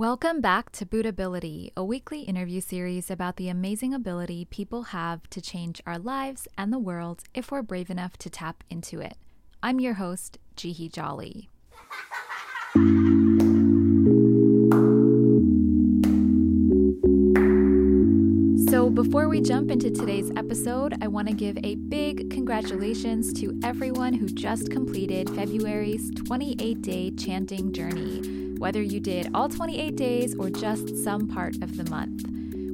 Welcome back to Buddhability, a weekly interview series about the amazing ability people have to change our lives and the world if we're brave enough to tap into it. I'm your host, Jihi Jolly. So, before we jump into today's episode, I want to give a big congratulations to everyone who just completed February's 28 day chanting journey whether you did all 28 days or just some part of the month.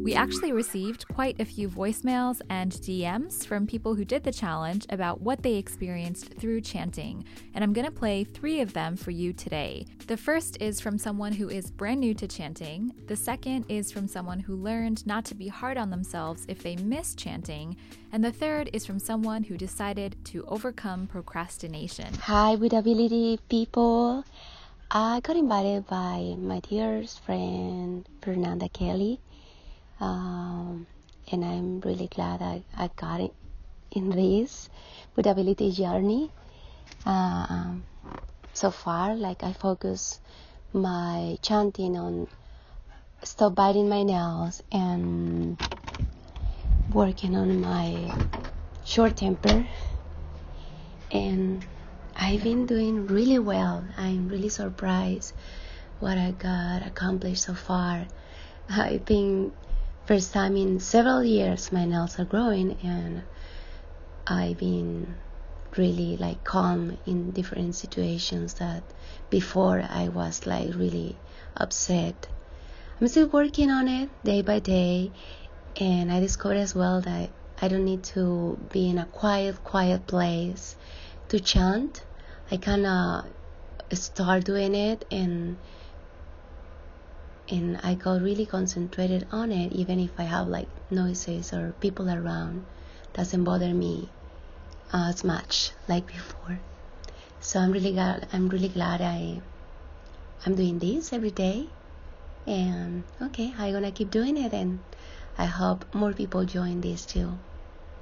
We actually received quite a few voicemails and DMs from people who did the challenge about what they experienced through chanting, and I'm going to play three of them for you today. The first is from someone who is brand new to chanting, the second is from someone who learned not to be hard on themselves if they miss chanting, and the third is from someone who decided to overcome procrastination. Hi, Buddhability people. I got invited by my dearest friend Fernanda Kelly, um, and I'm really glad I, I got it in this Buddhability journey. Um, so far, like I focus my chanting on stop biting my nails and working on my short temper and I've been doing really well. I'm really surprised what I got accomplished so far. I think first time in several years my nails are growing and I've been really like calm in different situations that before I was like really upset. I'm still working on it day by day and I discovered as well that I don't need to be in a quiet, quiet place to chant. I kind of start doing it and and I got really concentrated on it even if I have like noises or people around doesn't bother me as much like before. So I'm really glad I'm really glad I I'm doing this every day. And okay I'm gonna keep doing it and I hope more people join this too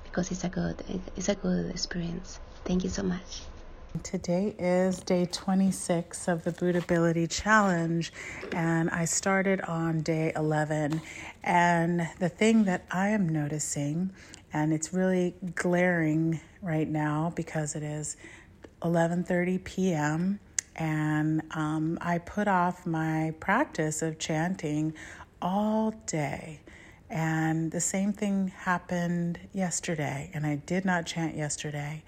because it's a good it's a good experience. Thank you so much Today is day 26 of the Buddhability Challenge, and I started on day 11. And the thing that I am noticing, and it's really glaring right now because it is 11:30 p.m. and um, I put off my practice of chanting all day. And the same thing happened yesterday, and I did not chant yesterday.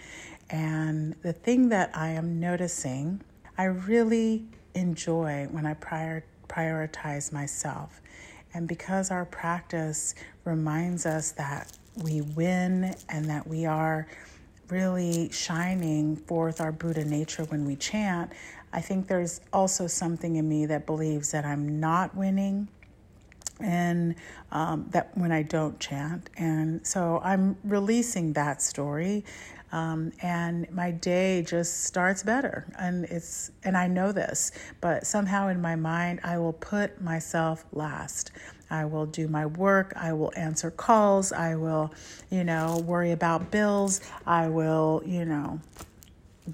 And the thing that I am noticing, I really enjoy when I prior, prioritize myself. And because our practice reminds us that we win and that we are really shining forth our Buddha nature when we chant, I think there's also something in me that believes that I'm not winning and um, that when I don't chant. And so I'm releasing that story um, and my day just starts better. And it's and i know this but somehow in my mind i will put myself last. I will do my work. I will answer calls. I will you know worry about bills. I will you know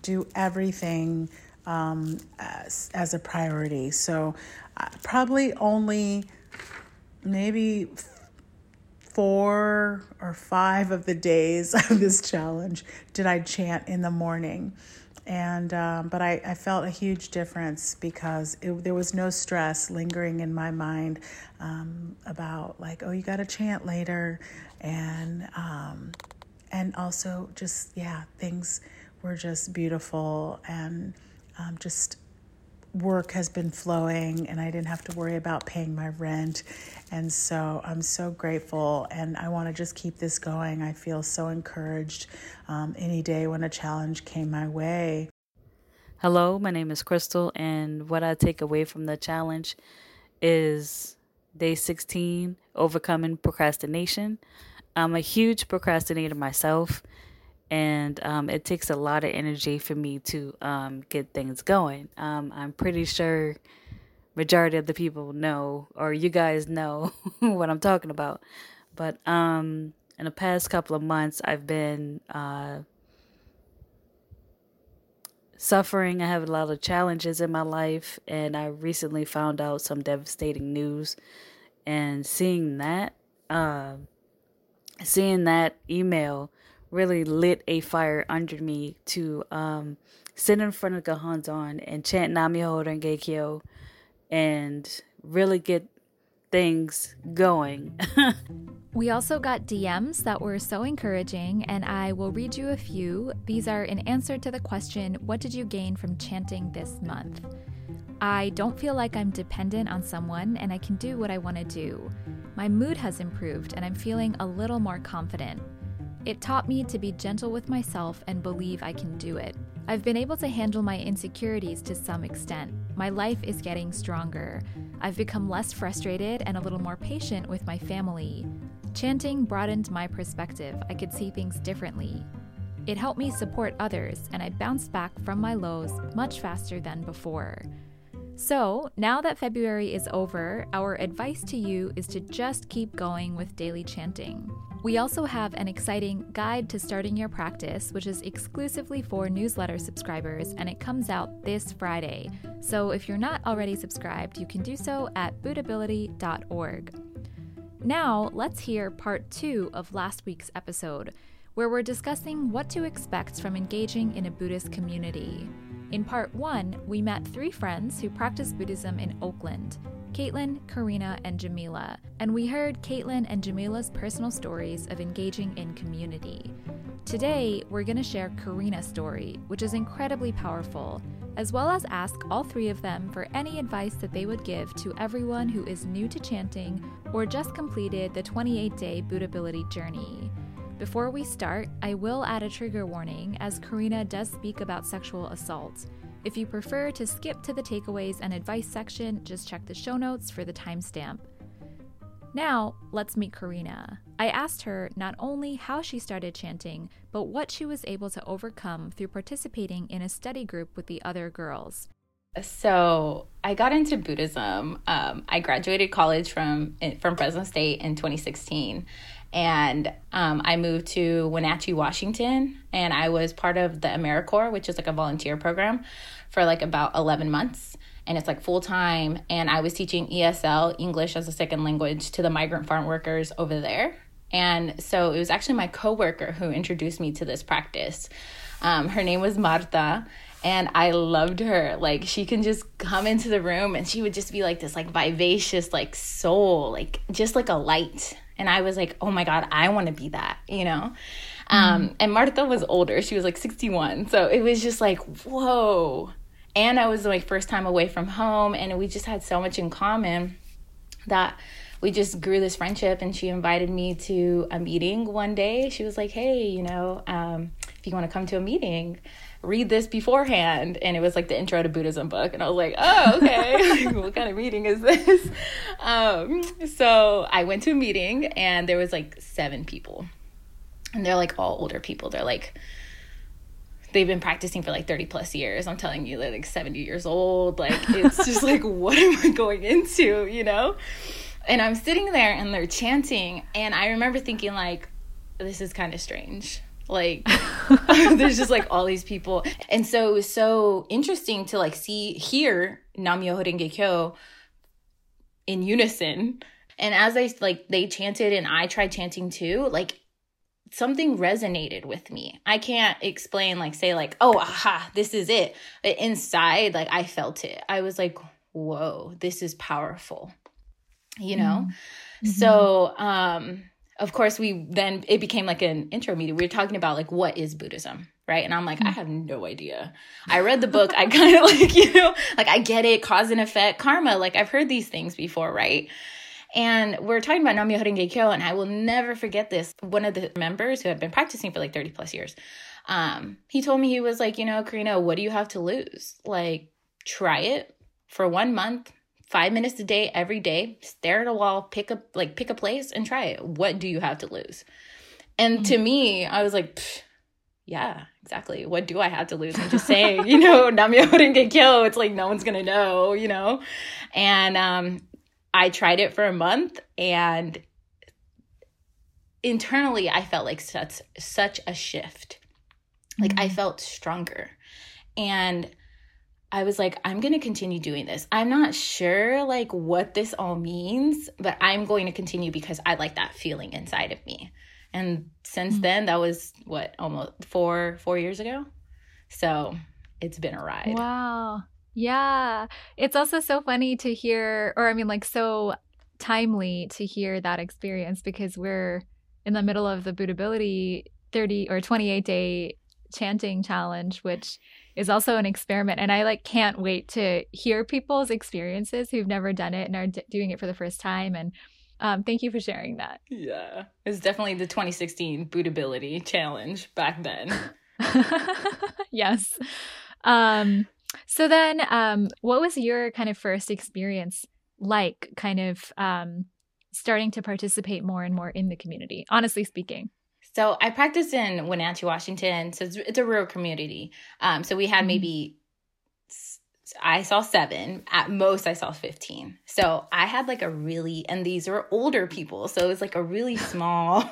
do everything um, as, as a priority. So uh, probably only maybe four or five of the days of this challenge did I chant in the morning. And um, but I, I felt a huge difference because it, there was no stress lingering in my mind um, about like oh you got to chant later and um, and also just yeah things were just beautiful and um, just work has been flowing and I didn't have to worry about paying my rent. And so I'm so grateful and I want to just keep this going. I feel so encouraged um, any day when a challenge came my way. Hello, my name is Crystal, and what I take away from the challenge is day 16 overcoming procrastination. I'm a huge procrastinator myself and um, it takes a lot of energy for me to um, get things going. Um, I'm pretty sure majority of the people know, or you guys know what I'm talking about. But um, in the past couple of months, I've been uh, suffering. I have a lot of challenges in my life, and I recently found out some devastating news. And seeing that, uh, seeing that email really lit a fire under me to um, sit in front of Gohonzon and chant Nam Myoho Renge Kyo and really get things going. we also got DMs that were so encouraging, and I will read you a few. These are in answer to the question What did you gain from chanting this month? I don't feel like I'm dependent on someone and I can do what I want to do. My mood has improved and I'm feeling a little more confident. It taught me to be gentle with myself and believe I can do it. I've been able to handle my insecurities to some extent. My life is getting stronger. I've become less frustrated and a little more patient with my family. Chanting broadened my perspective. I could see things differently. It helped me support others, and I bounced back from my lows much faster than before. So, now that February is over, our advice to you is to just keep going with daily chanting. We also have an exciting guide to starting your practice, which is exclusively for newsletter subscribers, and it comes out this Friday. So, if you're not already subscribed, you can do so at buddhability.org. Now, let's hear part two of last week's episode, where we're discussing what to expect from engaging in a Buddhist community. In part one, we met three friends who practice Buddhism in Oakland Caitlin, Karina, and Jamila, and we heard Caitlin and Jamila's personal stories of engaging in community. Today, we're going to share Karina's story, which is incredibly powerful, as well as ask all three of them for any advice that they would give to everyone who is new to chanting or just completed the 28 day Buddhability journey. Before we start, I will add a trigger warning as Karina does speak about sexual assault. If you prefer to skip to the takeaways and advice section, just check the show notes for the timestamp. Now, let's meet Karina. I asked her not only how she started chanting, but what she was able to overcome through participating in a study group with the other girls. So I got into Buddhism. Um, I graduated college from from Fresno State in 2016, and um, I moved to Wenatchee, Washington, and I was part of the AmeriCorps, which is like a volunteer program, for like about 11 months. And it's like full time. And I was teaching ESL, English as a second language, to the migrant farm workers over there. And so it was actually my coworker who introduced me to this practice. Um, her name was Marta, and I loved her. Like she can just come into the room and she would just be like this like vivacious like soul, like just like a light and I was like, oh my God, I want to be that, you know? Mm-hmm. Um, and Martha was older. She was like 61. So it was just like, whoa. And I was my first time away from home. And we just had so much in common that we just grew this friendship. And she invited me to a meeting one day. She was like, hey, you know, um, if you want to come to a meeting, read this beforehand and it was like the intro to buddhism book and i was like oh okay. What kind of meeting is this? Um, so i went to a meeting and there was like seven people. And they're like all older people. They're like they've been practicing for like 30 plus years. I'm telling you they're like 70 years old. Like it's just like what am i going into you know? And i'm sitting there and they're chanting and i remember thinking like this is kind of strange like there's just like all these people. And so it was so interesting to like see hear Nam Myoho Renge Kyo in unison. And as I like they chanted and I tried chanting too, like something resonated with me. I can't explain like say like, "Oh, aha, this is it." But inside like I felt it. I was like, "Whoa, this is powerful." You know? Mm-hmm. So, um of course we then it became like an intro meeting we were talking about like what is buddhism right? And i'm like i have no idea. I read the book. I kind of like you know like i get it. Cause and effect karma. Like i've heard these things before right? And we're talking about Nam Myoho Renge Kyo, and I will never forget this. One of the members who had been practicing for like 30 plus years, um, he told me, he was like, you know, Karina, what do you have to lose? Like, try it for one month, five minutes a day every day stare at a wall pick a like pick a place and try it. What do you have to lose? And mm-hmm. to me i was like yeah exactly. What do i have to lose? I'm just saying you know namio didn't get killed. It's like no one's gonna know you know? And um i tried it for a month and internally i felt like such such a shift. Like mm-hmm. i felt stronger. And I was like, I'm going to continue doing this. I'm not sure like what this all means, but I'm going to continue because I like that feeling inside of me. And since mm-hmm. then, that was what almost four four years ago. So it's been a ride. Wow. Yeah. It's also so funny to hear, or I mean, like, so timely to hear that experience because we're in the middle of the buddhability 30 or 28 day chanting challenge, which is also an experiment. And I like can't wait to hear people's experiences who've never done it and are d- doing it for the first time. And um, thank you for sharing that. Yeah, it's definitely the 2016 buddhability challenge back then. yes. Um, so then, um, what was your kind of first experience like, kind of um, starting to participate more and more in the community? Honestly speaking. So I practiced in Wenatchee, Washington. So it's, it's a rural community. Um, so we had mm-hmm. maybe I saw seven. At most, I saw 15. So I had like a really, and these were older people. So it was like a really small,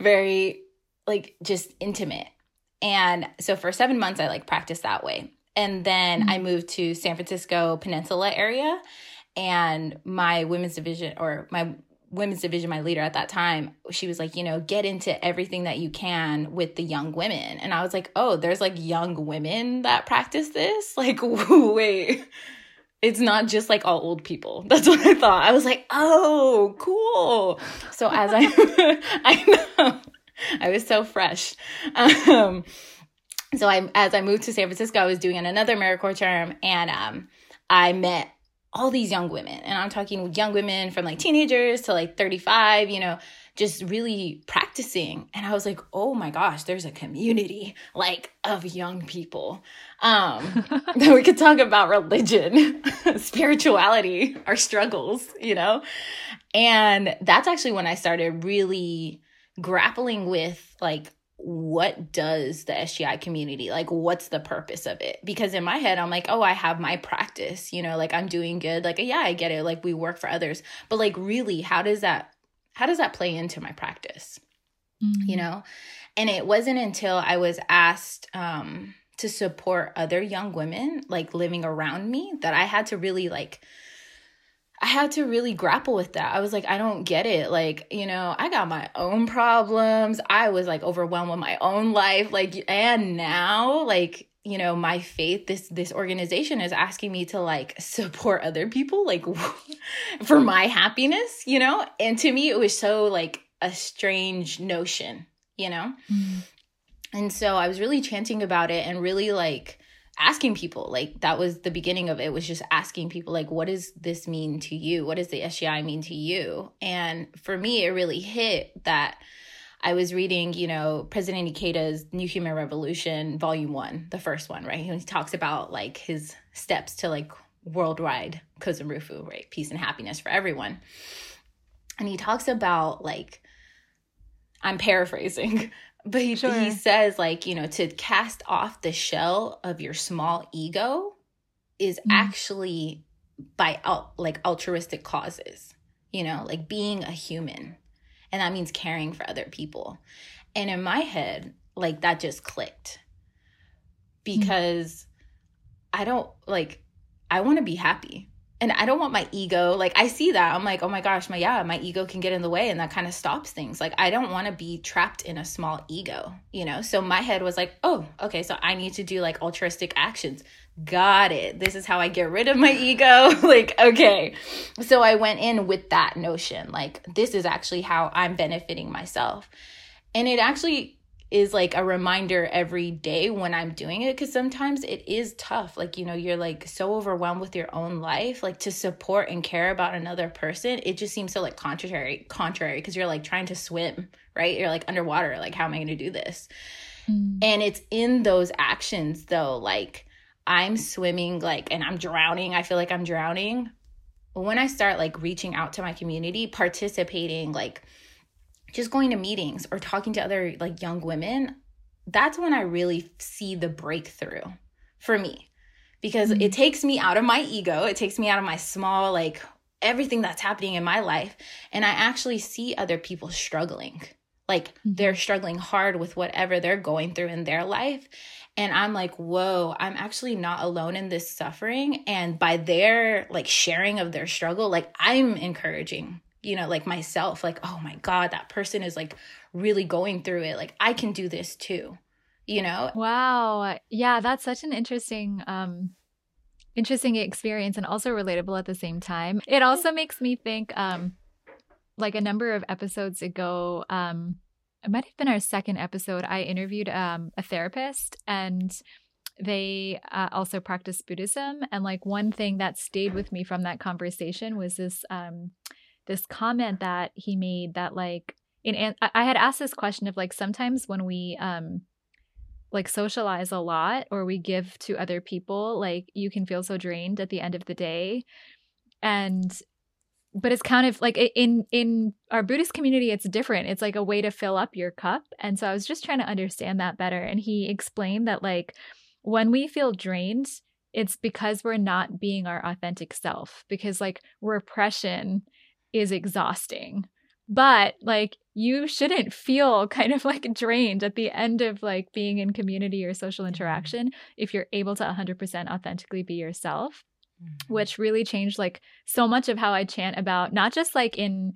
very like just intimate. And so for seven months, I like practiced that way. And then mm-hmm. I moved to San Francisco Peninsula area. And my women's division or my women's division, my leader at that time, she was like, you know, get into everything that you can with the young women. And I was like, oh, there's like young women that practice this? Like, wait, it's not just like all old people. That's what I thought. I was like, oh, cool. So as I, I know, I was so fresh. Um, so I, as I moved to San Francisco, I was doing another AmeriCorps term and um, I met all these young women and i'm talking young women from like teenagers to like 35 you know just really practicing. And i was like oh my gosh there's a community like of young people um that we could talk about religion spirituality our struggles you know? And that's actually when i started really grappling with like what does the SGI community like what's the purpose of it? Because in my head I'm like oh I have my practice you know like I'm doing good. Like yeah I get it. Like we work for others. But like really how does that how does that play into my practice? Mm-hmm. you know? And it wasn't until I was asked um to support other young women like living around me that I had to really like I had to really grapple with that. I was like, I don't get it. Like, you know, I got my own problems. I was like overwhelmed with my own life. Like, and now, like, you know, my faith, this this organization is asking me to like support other people, like for my happiness, you know? And to me, it was so like a strange notion, you know? Mm-hmm. And so I was really chanting about it and really like asking people like that was the beginning of it was just asking people like what does this mean to you? What does the sgi mean to you? And for me it really hit that i was reading you know president ikeda's new human revolution volume one the first one right? He talks about like his steps to like worldwide kozen right? Peace and happiness for everyone. And he talks about like i'm paraphrasing but he, sure. he says like you know to cast off the shell of your small ego is mm. actually by like altruistic causes you know like being a human and that means caring for other people and in my head like that just clicked because mm. i don't like i want to be happy and I don't want my ego. Like I see that. I'm like, oh my gosh, my yeah, my ego can get in the way and that kind of stops things. Like I don't want to be trapped in a small ego, you know? So my head was like, oh, okay, so I need to do like altruistic actions. Got it. This is how I get rid of my ego. like, okay. So I went in with that notion. Like, this is actually how I'm benefiting myself. And it actually is like a reminder every day when I'm doing it because sometimes it is tough. Like, you know, you're like so overwhelmed with your own life, like to support and care about another person, it just seems so like contrary, contrary because you're like trying to swim, right? You're like underwater. Like, how am I going to do this? Mm. And it's in those actions though, like I'm swimming, like, and I'm drowning. I feel like I'm drowning. When I start like reaching out to my community, participating, like, just going to meetings or talking to other like young women, that's when I really see the breakthrough for me because mm-hmm. it takes me out of my ego, it takes me out of my small like everything that's happening in my life and I actually see other people struggling. like mm-hmm. they're struggling hard with whatever they're going through in their life and i'm like whoa i'm actually not alone in this suffering and by their like sharing of their struggle like i'm encouraging you know like myself like oh my god that person is like really going through it. Like i can do this too you know? Wow. Yeah that's such an interesting um interesting experience and also relatable at the same time. It also makes me think um like a number of episodes ago um it might have been our second episode i interviewed um a therapist and they uh, also practice buddhism. And like one thing that stayed with me from that conversation was this um this comment that he made that like in I had asked this question of like sometimes when we um like socialize a lot or we give to other people like you can feel so drained at the end of the day. And but it's kind of like in in our buddhist community it's different. It's like a way to fill up your cup. And so i was just trying to understand that better. And he explained that like when we feel drained it's because we're not being our authentic self because like repression is exhausting but like you shouldn't feel kind of like drained at the end of like being in community or social interaction if you're able to 100% authentically be yourself mm-hmm. which really changed like so much of how i chant about not just like in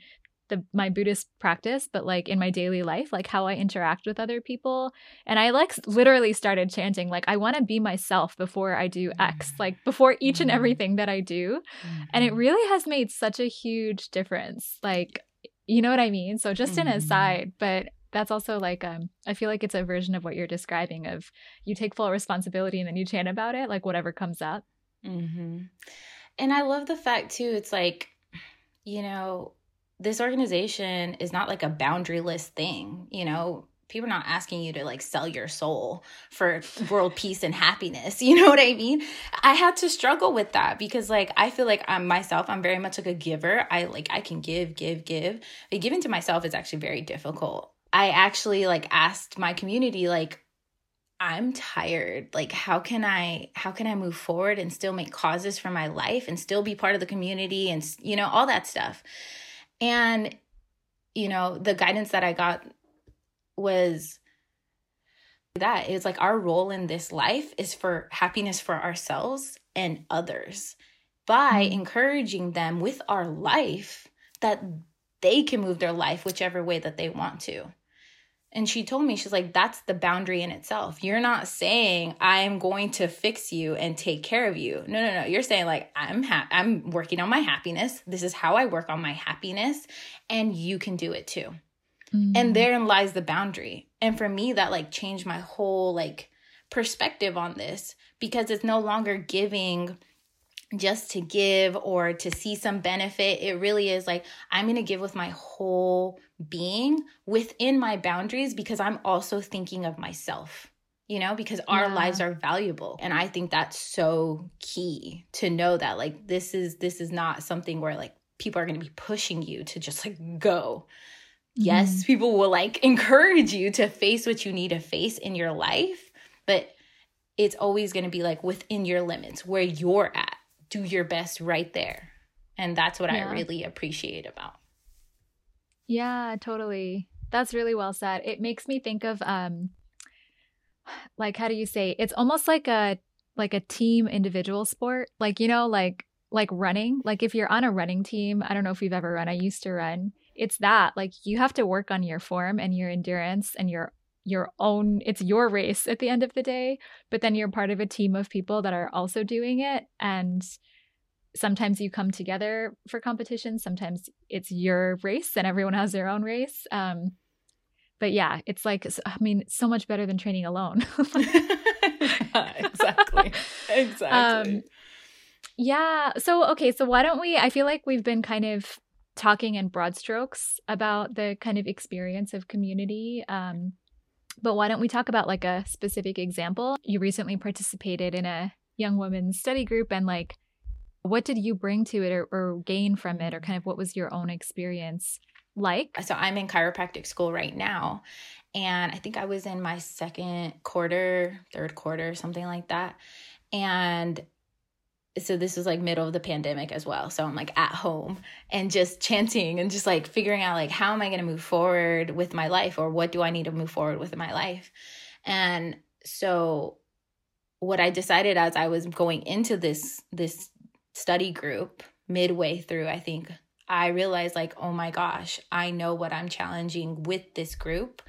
the my buddhist practice but like in my daily life like how i interact with other people and i like literally started chanting like i want to be myself before i do x mm-hmm. like before each and everything that i do and it really has made such a huge difference like you know what I mean? So just mm-hmm. an aside, but that's also like um I feel like it's a version of what you're describing of you take full responsibility and then you chant about it, like whatever comes up. Mm-hmm. And I love the fact too, it's like, you know, this organization is not like a boundaryless thing, you know, people are not asking you to like sell your soul for world peace and happiness you know what i mean? I had to struggle with that because like i feel like i'm myself i'm very much like a giver. I like i can give give give. But giving to myself is actually very difficult. I actually like asked my community like i'm tired. Like how can i how can i move forward and still make causes for my life and still be part of the community and you know all that stuff and you know the guidance that i got was that it's like our role in this life is for happiness for ourselves and others by mm-hmm. encouraging them with our life that they can move their life whichever way that they want to. And she told me, she's like, that's the boundary in itself. You're not saying I'm going to fix you and take care of you. No, no, no. You're saying like I'm ha- I'm working on my happiness. This is how I work on my happiness, and you can do it too. Mm-hmm. And therein lies the boundary. And for me, that like changed my whole like perspective on this because it's no longer giving just to give or to see some benefit. It really is like, I'm going to give with my whole being within my boundaries because I'm also thinking of myself, you know, because our yeah. lives are valuable. And I think that's so key to know that like this is this is not something where like people are going to be pushing you to just like go Yes, mm-hmm. people will like encourage you to face what you need to face in your life, but it's always going to be like within your limits where you're at. Do your best right there. And that's what yeah. I really appreciate about. Yeah, totally. That's really well said. It makes me think of um like how do you say? It's almost like a like a team individual sport. Like, you know, like like running. Like if you're on a running team, I don't know if you've ever run. I used to run it's that like you have to work on your form and your endurance and your your own it's your race at the end of the day but then you're part of a team of people that are also doing it and sometimes you come together for competition sometimes it's your race and everyone has their own race um but yeah it's like i mean so much better than training alone yeah, exactly exactly um, yeah so okay so why don't we i feel like we've been kind of talking in broad strokes about the kind of experience of community. Um, but why don't we talk about like a specific example? You recently participated in a young women's study group, and like, what did you bring to it or, or gain from it, or kind of what was your own experience like? So I'm in chiropractic school right now, and I think I was in my second quarter, third quarter, something like that. And so this was like middle of the pandemic as well so i'm like at home and just chanting and just like figuring out like how am i going to move forward with my life or what do i need to move forward with in my life and so what i decided as i was going into this this study group midway through i think i realized like oh my gosh i know what i'm challenging with this group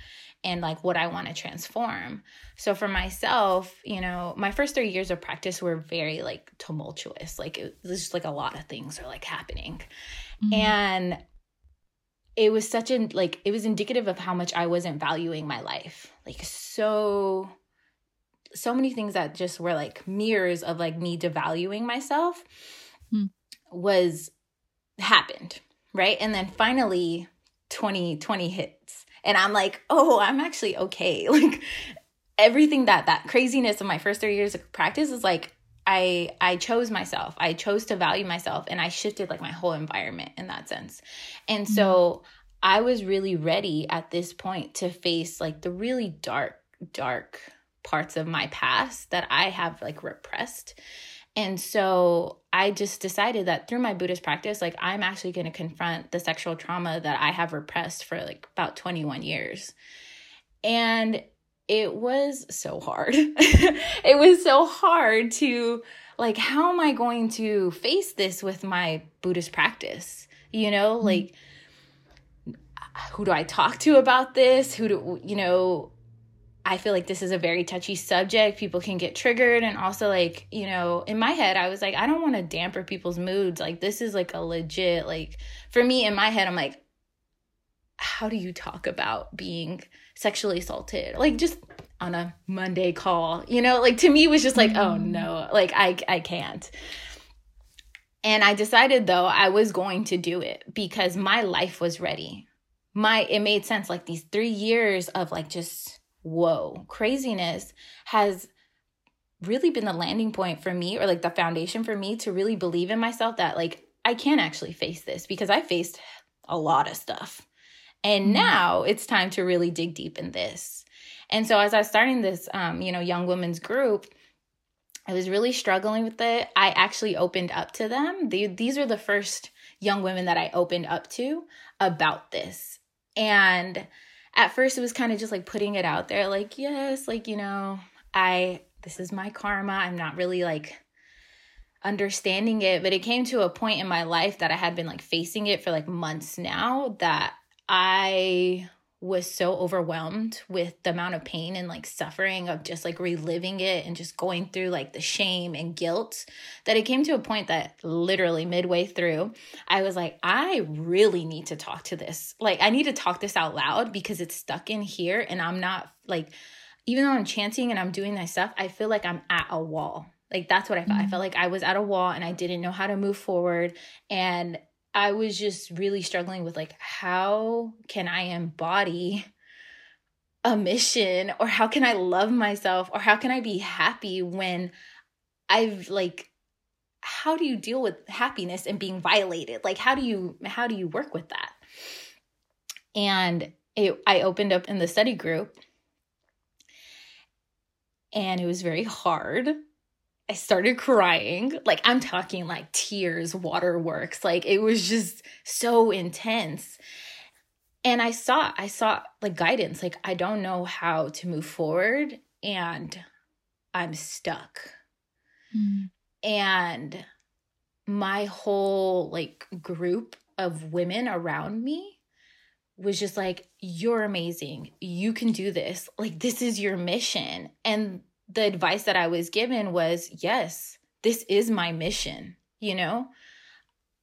and like what I want to transform. So for myself, you know, my first three years of practice were very like tumultuous. Like it was just like a lot of things are like happening. Mm-hmm. And it was such a like it was indicative of how much I wasn't valuing my life. Like so so many things that just were like mirrors of like me devaluing myself mm. was happened, right? And then finally 2020 hits and i'm like oh i'm actually okay like everything that that craziness of my first three years of practice is like i i chose myself i chose to value myself and i shifted like my whole environment in that sense and mm-hmm. so i was really ready at this point to face like the really dark dark parts of my past that i have like repressed and so I just decided that through my Buddhist practice, like I'm actually going to confront the sexual trauma that I have repressed for like about 21 years. And it was so hard. it was so hard to like, how am I going to face this with my Buddhist practice? You know, mm-hmm. like, who do I talk to about this? Who do, you know, I feel like this is a very touchy subject. People can get triggered. And also, like, you know, in my head, I was like, I don't want to damper people's moods. Like, this is like a legit, like, for me, in my head, I'm like, how do you talk about being sexually assaulted? Like, just on a Monday call, you know, like to me, it was just like, oh mm-hmm. no, like, I, I can't. And I decided though I was going to do it because my life was ready. My, it made sense. Like, these three years of like just, whoa, craziness has really been the landing point for me or like the foundation for me to really believe in myself that like I can actually face this because I faced a lot of stuff. And mm-hmm. now it's time to really dig deep in this. And so as I was starting this um, you know, young women's group, I was really struggling with it. I actually opened up to them. They, these are the first young women that I opened up to about this. And at first it was kind of just like putting it out there like yes like you know i this is my karma. I'm not really like understanding it. But it came to a point in my life that i had been like facing it for like months now that i was so overwhelmed with the amount of pain and like suffering of just like reliving it and just going through like the shame and guilt that it came to a point that literally midway through I was like I really need to talk to this. Like I need to talk this out loud because it's stuck in here and I'm not like even though I'm chanting and I'm doing my stuff, I feel like I'm at a wall. Like that's what I felt. Mm-hmm. I felt like I was at a wall and I didn't know how to move forward and I was just really struggling with like how can I embody a mission or how can I love myself or how can I be happy when I've like how do you deal with happiness and being violated? Like how do you how do you work with that? And it, I opened up in the study group and it was very hard I started crying. Like I'm talking like tears, waterworks. Like it was just so intense. And I saw I saw like guidance. Like I don't know how to move forward and I'm stuck. Mm. And my whole like group of women around me was just like you're amazing. You can do this. Like this is your mission. And the advice that I was given was yes, this is my mission, you know?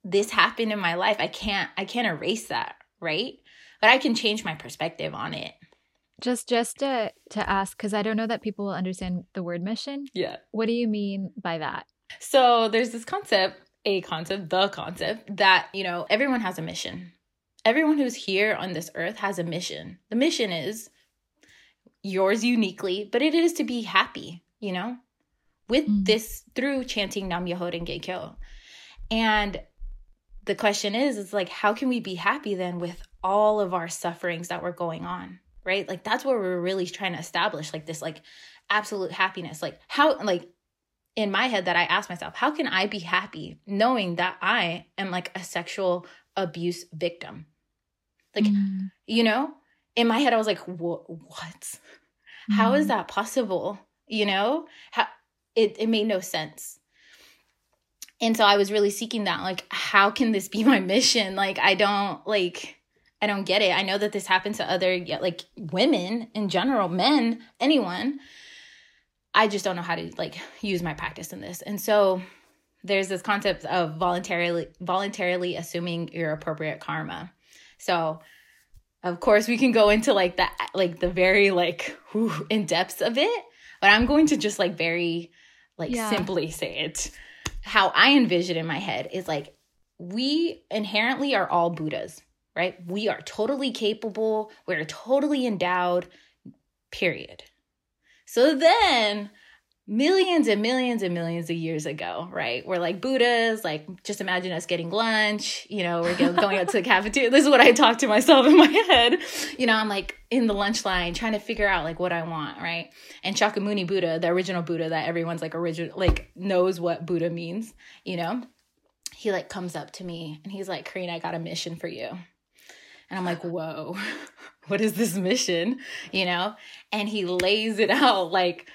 This happened in my life. I can't I can't erase that, right? But I can change my perspective on it. Just just to to ask cuz I don't know that people will understand the word mission. Yeah. What do you mean by that? So there's this concept, a concept, the concept that, you know, everyone has a mission. Everyone who's here on this earth has a mission. The mission is yours uniquely, but it is to be happy, you know, with mm. this through chanting Nam Myoho Renge Kyo. And the question is, it's like, how can we be happy then with all of our sufferings that were going on? Right? Like that's what we're really trying to establish, like this like absolute happiness. Like how like in my head that I ask myself, how can I be happy knowing that I am like a sexual abuse victim? Like, mm. you know, in my head, I was like, what? what? How is mm. that possible? You know, how it, it made no sense. And so I was really seeking that, like, how can this be my mission? Like, I don't like, I don't get it. I know that this happens to other like women in general, men, anyone. I just don't know how to like use my practice in this. And so there's this concept of voluntarily voluntarily assuming your appropriate karma. So of course we can go into like that like the very like whew, in depths of it, but I'm going to just like very like yeah. simply say it. How I envision in my head is like we inherently are all Buddhas, right? We are totally capable, we're totally endowed, period. So then millions and millions and millions of years ago, right? We're like Buddhas, like just imagine us getting lunch, you know, we're going out to the cafeteria. This is what I talk to myself in my head. You know, I'm like in the lunch line trying to figure out like what I want, right? And Shakyamuni Buddha, the original Buddha that everyone's like original like knows what Buddha means, you know. He like comes up to me and he's like, "Karina, I got a mission for you." And I'm like, "Whoa. what is this mission?" You know? And he lays it out like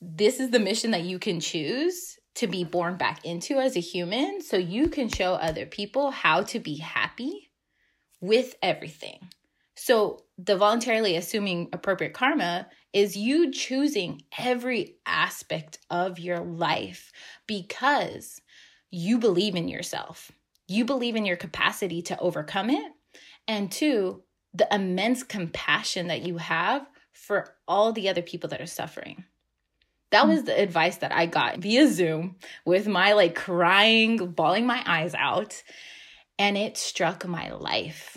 this is the mission that you can choose to be born back into as a human so you can show other people how to be happy with everything. So, the voluntarily assuming appropriate karma is you choosing every aspect of your life because you believe in yourself. You believe in your capacity to overcome it. And two, the immense compassion that you have for all the other people that are suffering. That hmm. was the advice that I got via Zoom with my like crying, bawling my eyes out. And it struck my life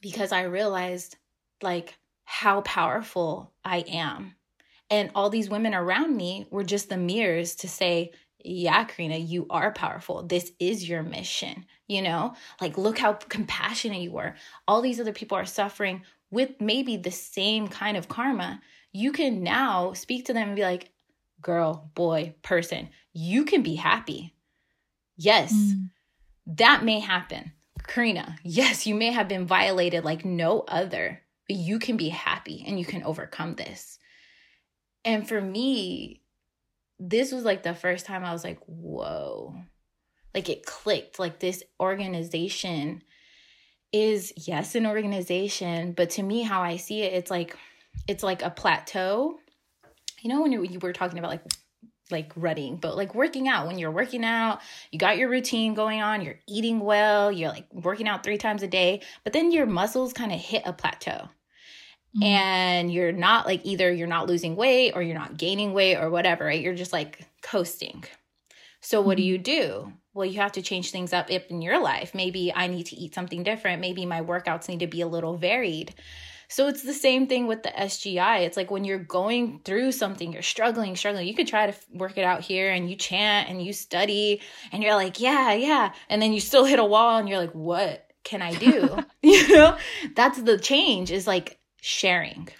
because I realized like how powerful I am. And all these women around me were just the mirrors to say, yeah, Karina, you are powerful. This is your mission. You know, like look how compassionate you were. All these other people are suffering with maybe the same kind of karma you can now speak to them and be like, girl, boy, person, you can be happy. Yes, mm. that may happen. Karina, yes, you may have been violated like no other, but you can be happy and you can overcome this. And for me, this was like the first time I was like, whoa, like it clicked. Like this organization is, yes, an organization, but to me, how I see it, it's like, it's like a plateau. You know, when you, you were talking about like like running, but like working out. When you're working out, you got your routine going on, you're eating well, you're like working out three times a day, but then your muscles kind of hit a plateau. Mm-hmm. And you're not like either you're not losing weight or you're not gaining weight or whatever, right? You're just like coasting. So, what do mm-hmm. you do? Well, you have to change things up in your life. Maybe I need to eat something different. Maybe my workouts need to be a little varied. So it's the same thing with the SGI. It's like when you're going through something, you're struggling, struggling. You could try to work it out here and you chant and you study and you're like, yeah, yeah. And then you still hit a wall and you're like, what can I do? you know, that's the change is like sharing,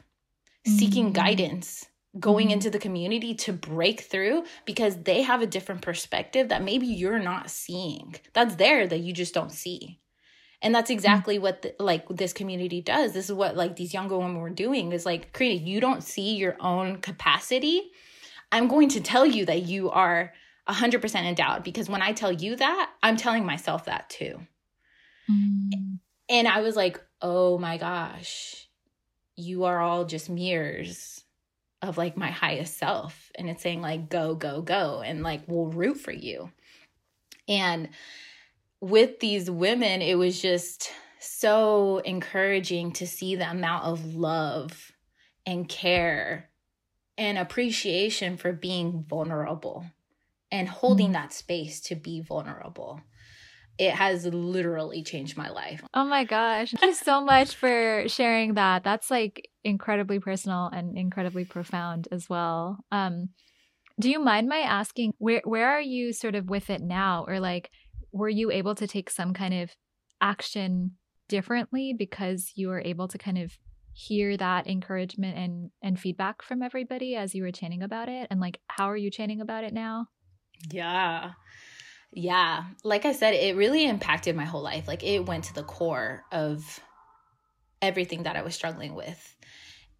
seeking mm-hmm. guidance, going mm-hmm. into the community to break through because they have a different perspective that maybe you're not seeing. That's there that you just don't see and that's mm-hmm. exactly what the, like this community does. This is what like these younger women were doing is like creating you don't see your own capacity. I'm going to tell you that you are 100% endowed because when i tell you that i'm telling myself that too. Mm. and i was like oh my gosh you are all just mirrors of like my highest self. And it's saying like go go go and like we'll root for you. And with these women, it was just so encouraging to see the amount of love and care and appreciation for being vulnerable and holding mm. that space to be vulnerable. It has literally changed my life. Oh my gosh. Thank you so much for sharing that. That's like incredibly personal and incredibly profound as well. Um do you mind my asking where where are you sort of with it now or like were you able to take some kind of action differently because you were able to kind of hear that encouragement and and feedback from everybody as you were chanting about it? And like how are you chanting about it now? Yeah. Yeah. Like i said it really impacted my whole life. Like it went to the core of everything that i was struggling with.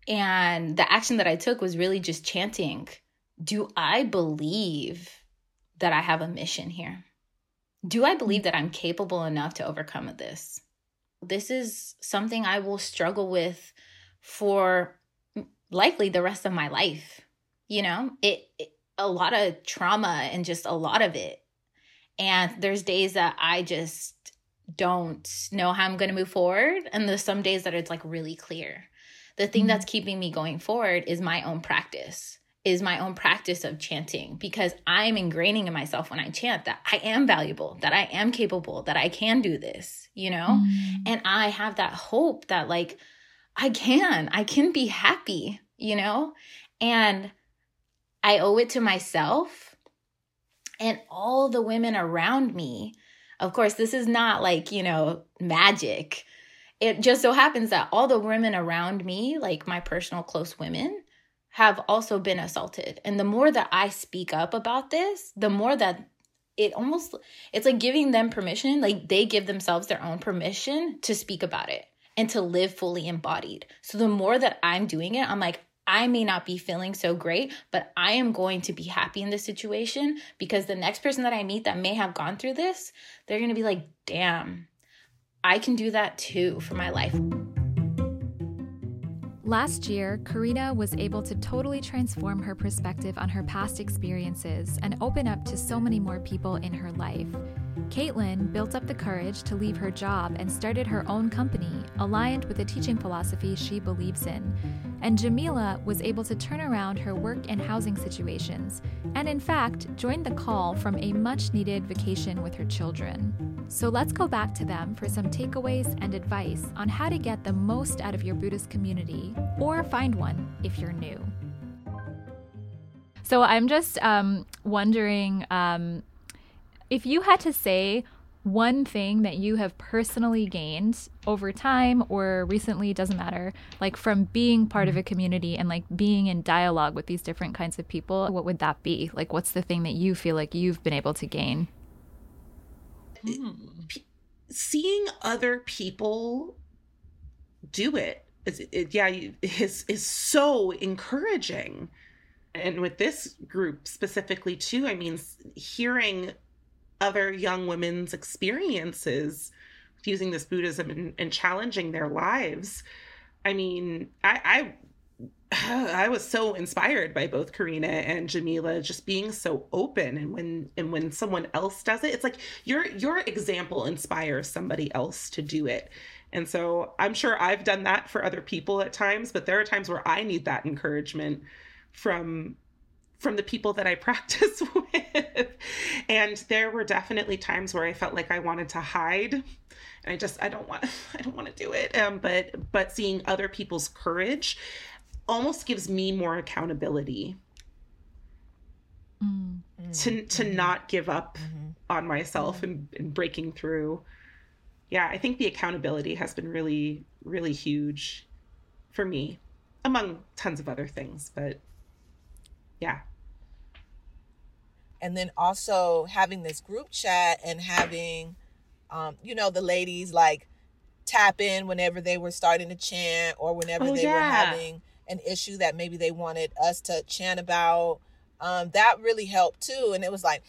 And the action that i took was really just chanting do i believe that i have a mission here do i believe that i'm capable enough to overcome this this is something I will struggle with for likely the rest of my life. You know, it, it, a lot of trauma and just a lot of it. And there's days that I just don't know how I'm going to move forward and there's some days that it's like really clear. The thing mm-hmm. that's keeping me going forward is my own practice is my own practice of chanting because I'm ingraining in myself when I chant that I am valuable, that I am capable, that I can do this, you know? Mm. And I have that hope that, like, I can, I can be happy, you know? And I owe it to myself and all the women around me. Of course, this is not like, you know, magic. It just so happens that all the women around me, like my personal close women, have also been assaulted. And the more that I speak up about this, the more that it almost it's like giving them permission, like they give themselves their own permission to speak about it and to live fully embodied. So the more that I'm doing it, I'm like I may not be feeling so great, but I am going to be happy in this situation because the next person that I meet that may have gone through this, they're going to be like, "Damn, I can do that too for my life." Last year, Karina was able to totally transform her perspective on her past experiences and open up to so many more people in her life. Caitlin built up the courage to leave her job and started her own company, aligned with the teaching philosophy she believes in. And Jamila was able to turn around her work and housing situations, and in fact, joined the call from a much needed vacation with her children. So let's go back to them for some takeaways and advice on how to get the most out of your Buddhist community or find one if you're new. So I'm just um, wondering um, if you had to say one thing that you have personally gained over time or recently doesn't matter like from being part of a mm-hmm. community and like being in dialogue with these different kinds of people what would that be? Like what's the thing that you feel like you've been able to gain? Hmm. P- seeing other people do it, is, it yeah, is is so encouraging. And with this group specifically too, I mean, hearing other young women's experiences using this Buddhism and, and challenging their lives. I mean, I, I I was so inspired by both Karina and Jamila just being so open and when and when someone else does it it's like your your example inspires somebody else to do it. And so I'm sure I've done that for other people at times, but there are times where I need that encouragement from from the people that I practice with. And there were definitely times where I felt like I wanted to hide. And I just I don't want I don't want to do it. Um but but seeing other people's courage almost gives me more accountability mm. to to mm-hmm. not give up mm-hmm. on myself and, and breaking through. Yeah, I think the accountability has been really, really huge for me, among tons of other things. But yeah. And then also having this group chat and having, um, you know, the ladies like tap in whenever they were starting to chant or whenever oh, they yeah. were having an issue that maybe they wanted us to chant about. Um, that really helped too. And it was like,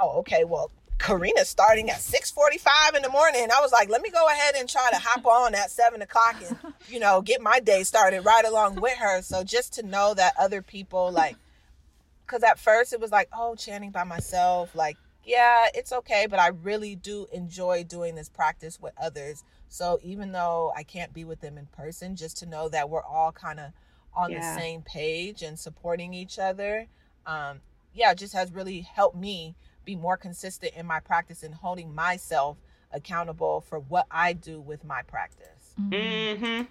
oh, okay, well, Karina's starting at 6:45 in the morning. I was like, let me go ahead and try to hop on at seven o'clock and, you know, get my day started right along with her. So just to know that other people like because at first it was like, oh, chanting by myself, like, yeah, it's okay, but I really do enjoy doing this practice with others. So even though I can't be with them in person, just to know that we're all kind of on yeah. the same page and supporting each other um, yeah just has really helped me be more consistent in my practice and holding myself accountable for what i do with my practice mm-hmm.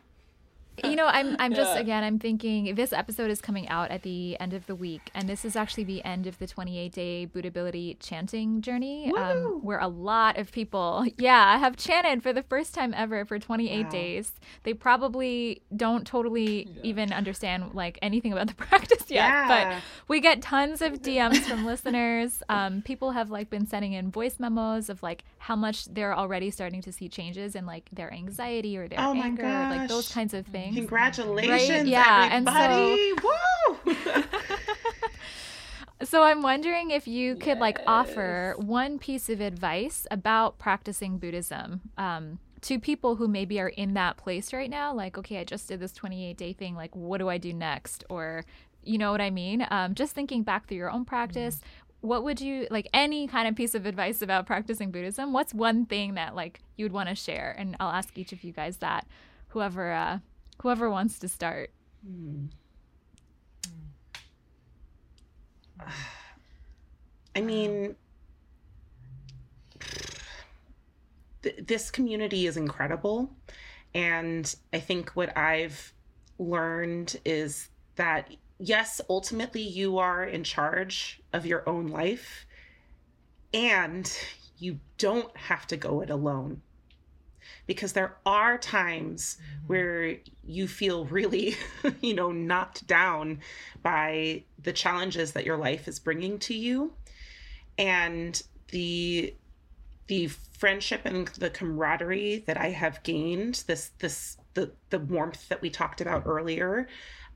You know, I'm I'm just again I'm thinking this episode is coming out at the end of the week, and this is actually the end of the 28 day Buddhability chanting journey, um, where a lot of people, yeah, have chanted for the first time ever for 28 wow. days. They probably don't totally yeah. even understand like anything about the practice yet, yeah. but we get tons of DMs from listeners. Um, people have like been sending in voice memos of like how much they're already starting to see changes in like their anxiety or their oh anger, like those kinds of things. Congratulations, right? yeah, everybody. and so. Woo! so I'm wondering if you could yes. like offer one piece of advice about practicing Buddhism. Um, to people who maybe are in that place right now, like, okay, I just did this 28 day thing. Like, what do I do next? Or, you know what I mean? Um, just thinking back through your own practice, mm what would you like any kind of piece of advice about practicing Buddhism? What's one thing that like you would want to share? And I'll ask each of you guys that. Whoever uh whoever wants to start. I mean th- this community is incredible and I think what I've learned is that yes, ultimately you are in charge of your own life and you don't have to go it alone. Because there are times mm-hmm. where you feel really, you know, knocked down by the challenges that your life is bringing to you. And the the friendship and the camaraderie that I have gained, this this the the warmth that we talked about earlier,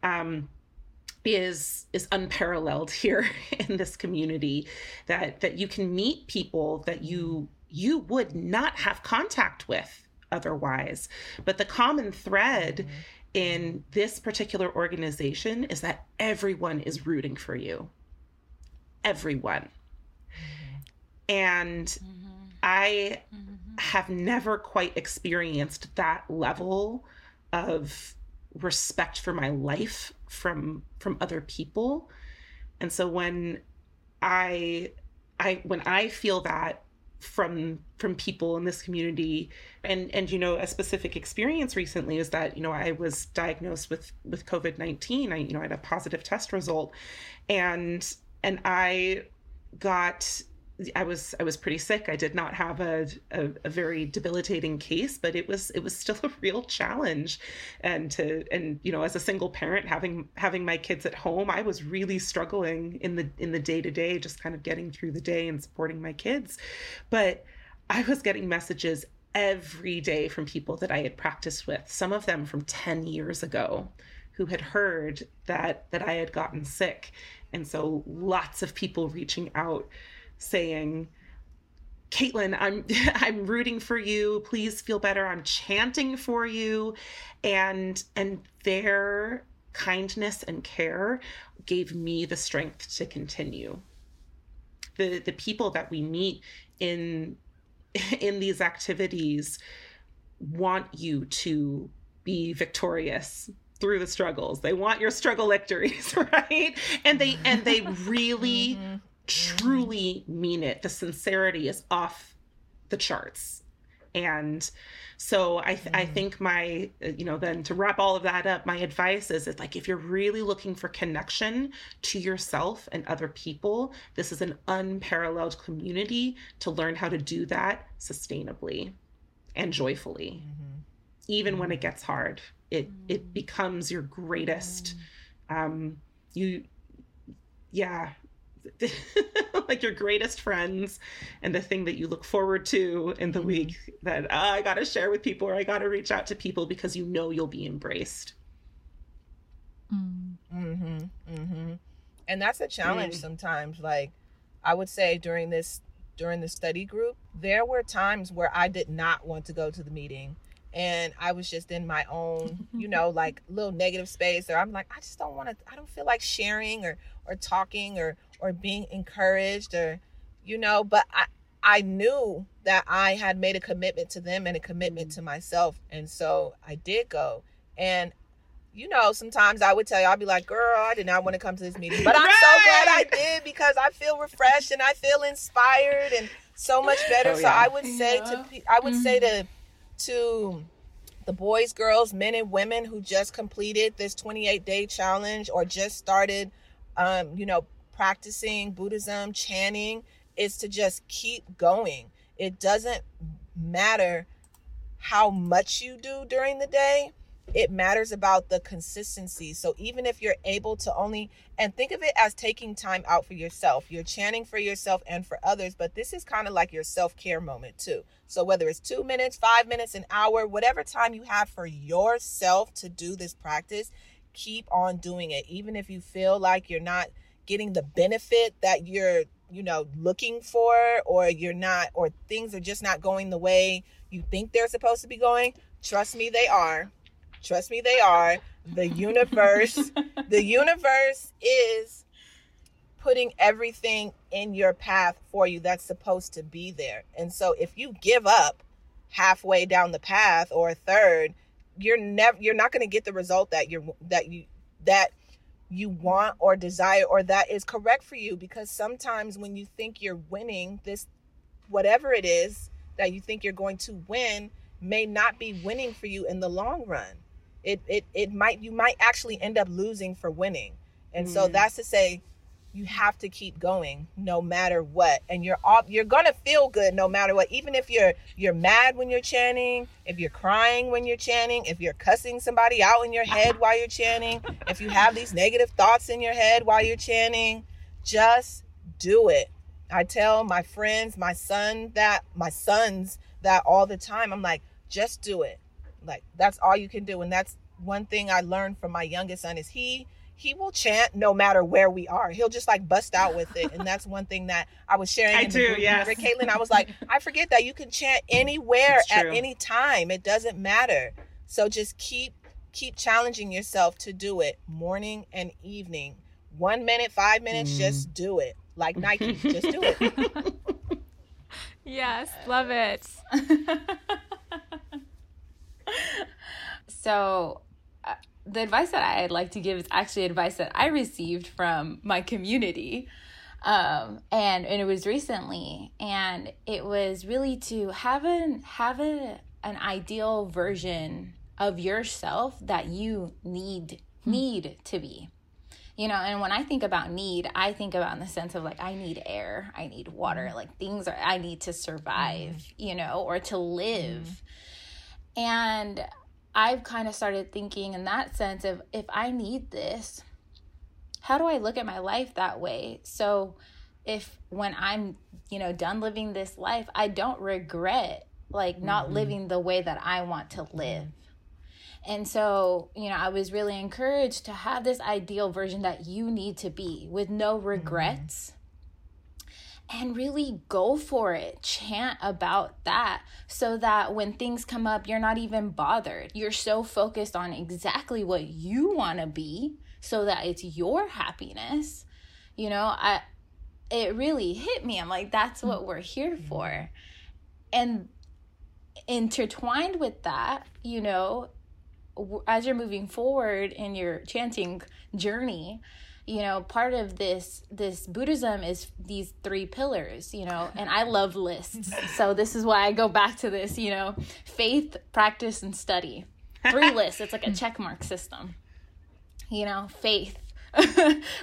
um, is is unparalleled here in this community that that you can meet people that you you would not have contact with otherwise but the common thread mm-hmm. in this particular organization is that everyone is rooting for you everyone mm-hmm. and mm-hmm. i mm-hmm. have never quite experienced that level of respect for my life from from other people and so when i i when i feel that from from people in this community. And and you know a specific experience recently is that you know i was diagnosed with with covid-19 i you know I had a positive test result. And and i got I was I was pretty sick. I did not have a, a, a, very debilitating case, but it was it was still a real challenge. And to and you know, as a single parent, having having my kids at home, I was really struggling in the in the day to day, just kind of getting through the day and supporting my kids. But I was getting messages every day from people that I had practiced with, some of them from 10 years ago, who had heard that that I had gotten sick. And so lots of people reaching out saying, Caitlin, I'm I'm rooting for you. Please feel better. I'm chanting for you. And and their kindness and care gave me the strength to continue. The the people that we meet in in these activities want you to be victorious through the struggles. They want your struggle victories, right? And they and they really mm-hmm truly mean it. The sincerity is off the charts. And so I, th- mm. I think my, you know, then to wrap all of that up, my advice is that like if you're really looking for connection to yourself and other people, this is an unparalleled community to learn how to do that sustainably and joyfully. Mm-hmm. Even mm-hmm. when it gets hard, it it mm. becomes your greatest. Mm. Um, you, yeah, like your greatest friends and the thing that you look forward to in the mm-hmm. week that uh, I got to share with people or I got to reach out to people because you know you'll be embraced. Mm-hmm. Mm-hmm. And that's a challenge mm. sometimes. Like I would say during this during the study group, there were times where I did not want to go to the meeting and I was just in my own, you know, like little negative space or I'm like, I just don't want to I don't feel like sharing or or talking or or being encouraged or you know, but I I knew that I had made a commitment to them and a commitment to myself. And so I did go. And you know, sometimes I would tell you, I'll be like, girl, I did not want to come to this meeting. But I'm right. so glad I did because I feel refreshed and I feel inspired and so much better. Oh, yeah. So I would say yeah. to I would mm-hmm. say to to the boys, girls, men, and women who just completed this 28 day challenge or just started, um, you know, practicing Buddhism, chanting, is to just keep going. It doesn't matter how much you do during the day it matters about the consistency. So even if you're able to only and think of it as taking time out for yourself, you're chanting for yourself and for others, but this is kind of like your self-care moment too. So whether it's 2 minutes, 5 minutes, an hour, whatever time you have for yourself to do this practice, keep on doing it even if you feel like you're not getting the benefit that you're, you know, looking for or you're not or things are just not going the way you think they're supposed to be going. Trust me, they are Trust me, they are. The universe, the universe is putting everything in your path for you that's supposed to be there. And so if you give up halfway down the path or a third, you're never you're not going to get the result that you're that you that you want or desire or that is correct for you because sometimes when you think you're winning this whatever it is that you think you're going to win may not be winning for you in the long run it it it might you might actually end up losing for winning. And mm. so that's to say you have to keep going no matter what. And you're all you're gonna feel good no matter what. Even if you're you're mad when you're chanting if you're crying when you're chanting if you're cussing somebody out in your head while you're chanting if you have these negative thoughts in your head while you're chanting just do it. I tell my friends my son that my sons that all the time i'm like just do it. Like that's all you can do. And that's one thing I learned from my youngest son is he he will chant no matter where we are. He'll just like bust out with it. And that's one thing that I was sharing I do, the group. yes. Rick Caitlin, I was like, I forget that you can chant anywhere at any time. It doesn't matter. So just keep keep challenging yourself to do it morning and evening. One minute, five minutes, mm. just do it. Like Nike, just do it. yes, love it. so the advice that I'd like to give is actually advice that I received from my community. Um, and, and it was recently, and it was really to have an, have a, an ideal version of yourself that you need, hmm. need to be you know and when i think about need i think about in the sense of like i need air i need water hmm. like things are i need to survive mm. you know or to live mm. And I've kind of started thinking in that sense of if I need this, how do I look at my life that way? So if when I'm, you know, done living this life, I don't regret like not mm-hmm. living the way that I want to live. And so, you know, I was really encouraged to have this ideal version that you need to be with no regrets. Mm-hmm and really go for it. Chant about that so that when things come up, you're not even bothered. You're so focused on exactly what you want to be so that it's your happiness. You know, I it really hit me. I'm like that's what we're here for. And intertwined with that, you know, as you're moving forward in your chanting journey, you know part of this this buddhism is these three pillars you know and i love lists. So this is why i go back to this you know faith practice and study. Three lists. It's like a check mark system. You know faith.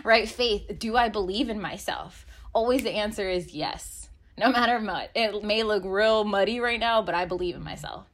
Right? Faith. Do i believe in myself? Always the answer is yes. No matter what it may look real muddy right now but i believe in myself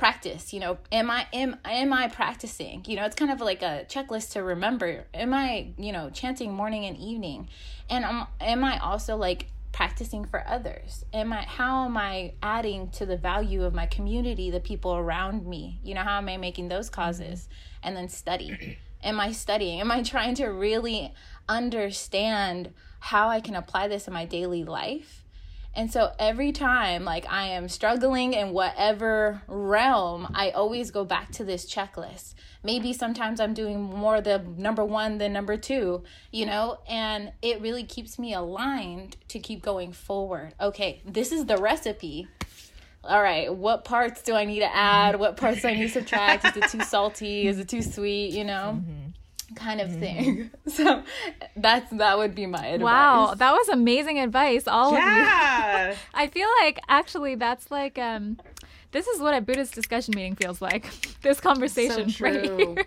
practice you know am i am am i practicing? You know it's kind of like a checklist to remember. Am i you know chanting morning and evening? And am, am i also like practicing for others? Am i how am i adding to the value of my community the people around me? You know how am i making those causes? Mm-hmm. and then study. Am i studying? Am i trying to really understand how i can apply this in my daily life and so every time like I am struggling in whatever realm, I always go back to this checklist. Maybe sometimes I'm doing more the number 1 than number 2, you know, and it really keeps me aligned to keep going forward. Okay, this is the recipe. All right, what parts do I need to add? What parts do I need to subtract? Is it too salty? Is it too sweet, you know? Mm-hmm kind of mm-hmm. thing. So that's that would be my advice. Wow, that was amazing advice, all yeah. of you. I feel like actually that's like um This is what a Buddhist discussion meeting feels like. This conversation so right here.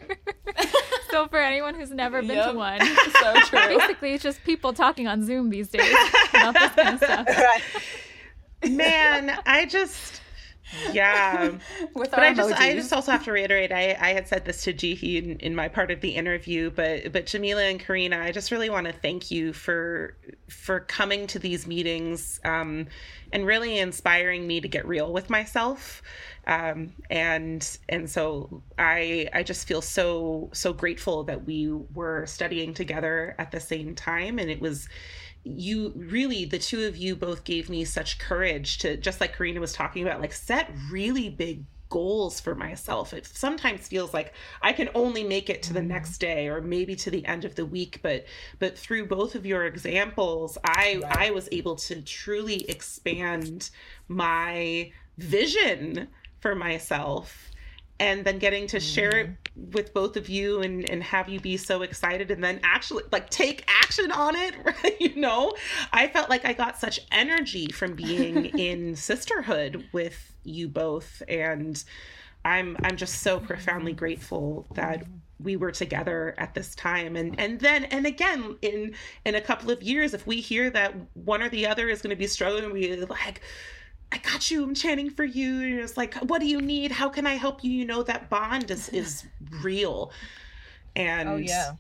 so for anyone who's never been yep. to one, so true. Basically, it's just people talking on Zoom these days about this kind of stuff. Man, I just yeah. But i just i just also have to reiterate i i had said this to Jihii in, in my part of the interview but but jamila and karina i just really want to thank you for for coming to these meetings um, and really inspiring me to get real with myself. Um, and and so I I just feel so so grateful that we were studying together at the same time, and it was you really the two of you both gave me such courage to just like Karina was talking about like set really big goals for myself. It sometimes feels like I can only make it to the mm-hmm. next day or maybe to the end of the week, but but through both of your examples, I right. I was able to truly expand my vision for myself and then getting to share it mm-hmm. with both of you and and have you be so excited and then actually like take action on it right? You know? I felt like i got such energy from being in sisterhood with you both and i'm i'm just so profoundly grateful that we were together at this time. And and then and again in in a couple of years if we hear that one or the other is going to be struggling we like I got you. I'm chanting for you. And it's like, what do you need? How can I help you? You know that bond is is real. And oh yeah,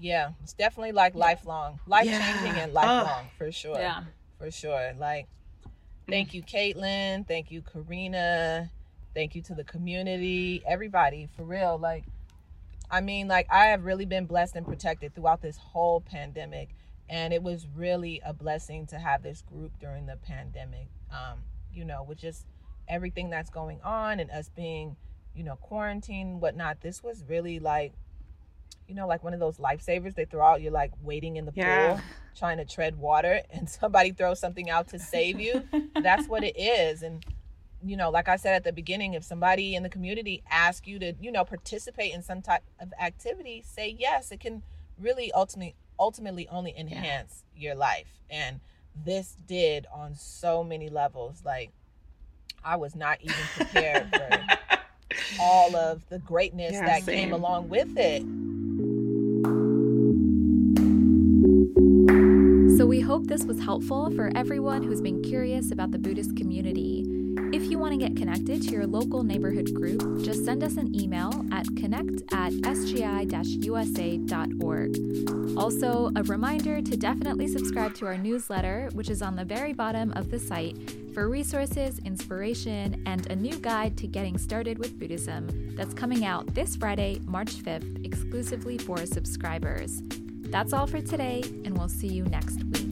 yeah, it's definitely like lifelong, life changing yeah. and lifelong oh. for sure. Yeah, for sure. Like, thank you, Caitlin. Thank you, Karina. Thank you to the community, everybody, for real. Like, I mean, like I have really been blessed and protected throughout this whole pandemic and it was really a blessing to have this group during the pandemic um, you know, with just everything that's going on and us being, you know, quarantined, whatnot. This was really like, you know, like one of those lifesavers they throw out. You're like waiting in the yeah. pool, trying to tread water, and somebody throws something out to save you. that's what it is. And, you know, like I said at the beginning, if somebody in the community asks you to, you know, participate in some type of activity, say yes. It can really ultimately ultimately only enhance yeah. your life. And this did on so many levels. Like I was not even prepared for all of the greatness yeah, that same. came along with it. So, we hope this was helpful for everyone who's been curious about the Buddhist community. If you want to get connected to your local neighborhood group, just send us an email at connect at sgi usa.org. Also, a reminder to definitely subscribe to our newsletter, which is on the very bottom of the site, for resources, inspiration, and a new guide to getting started with Buddhism that's coming out this Friday, March 5th, exclusively for subscribers. That's all for today, and we'll see you next week.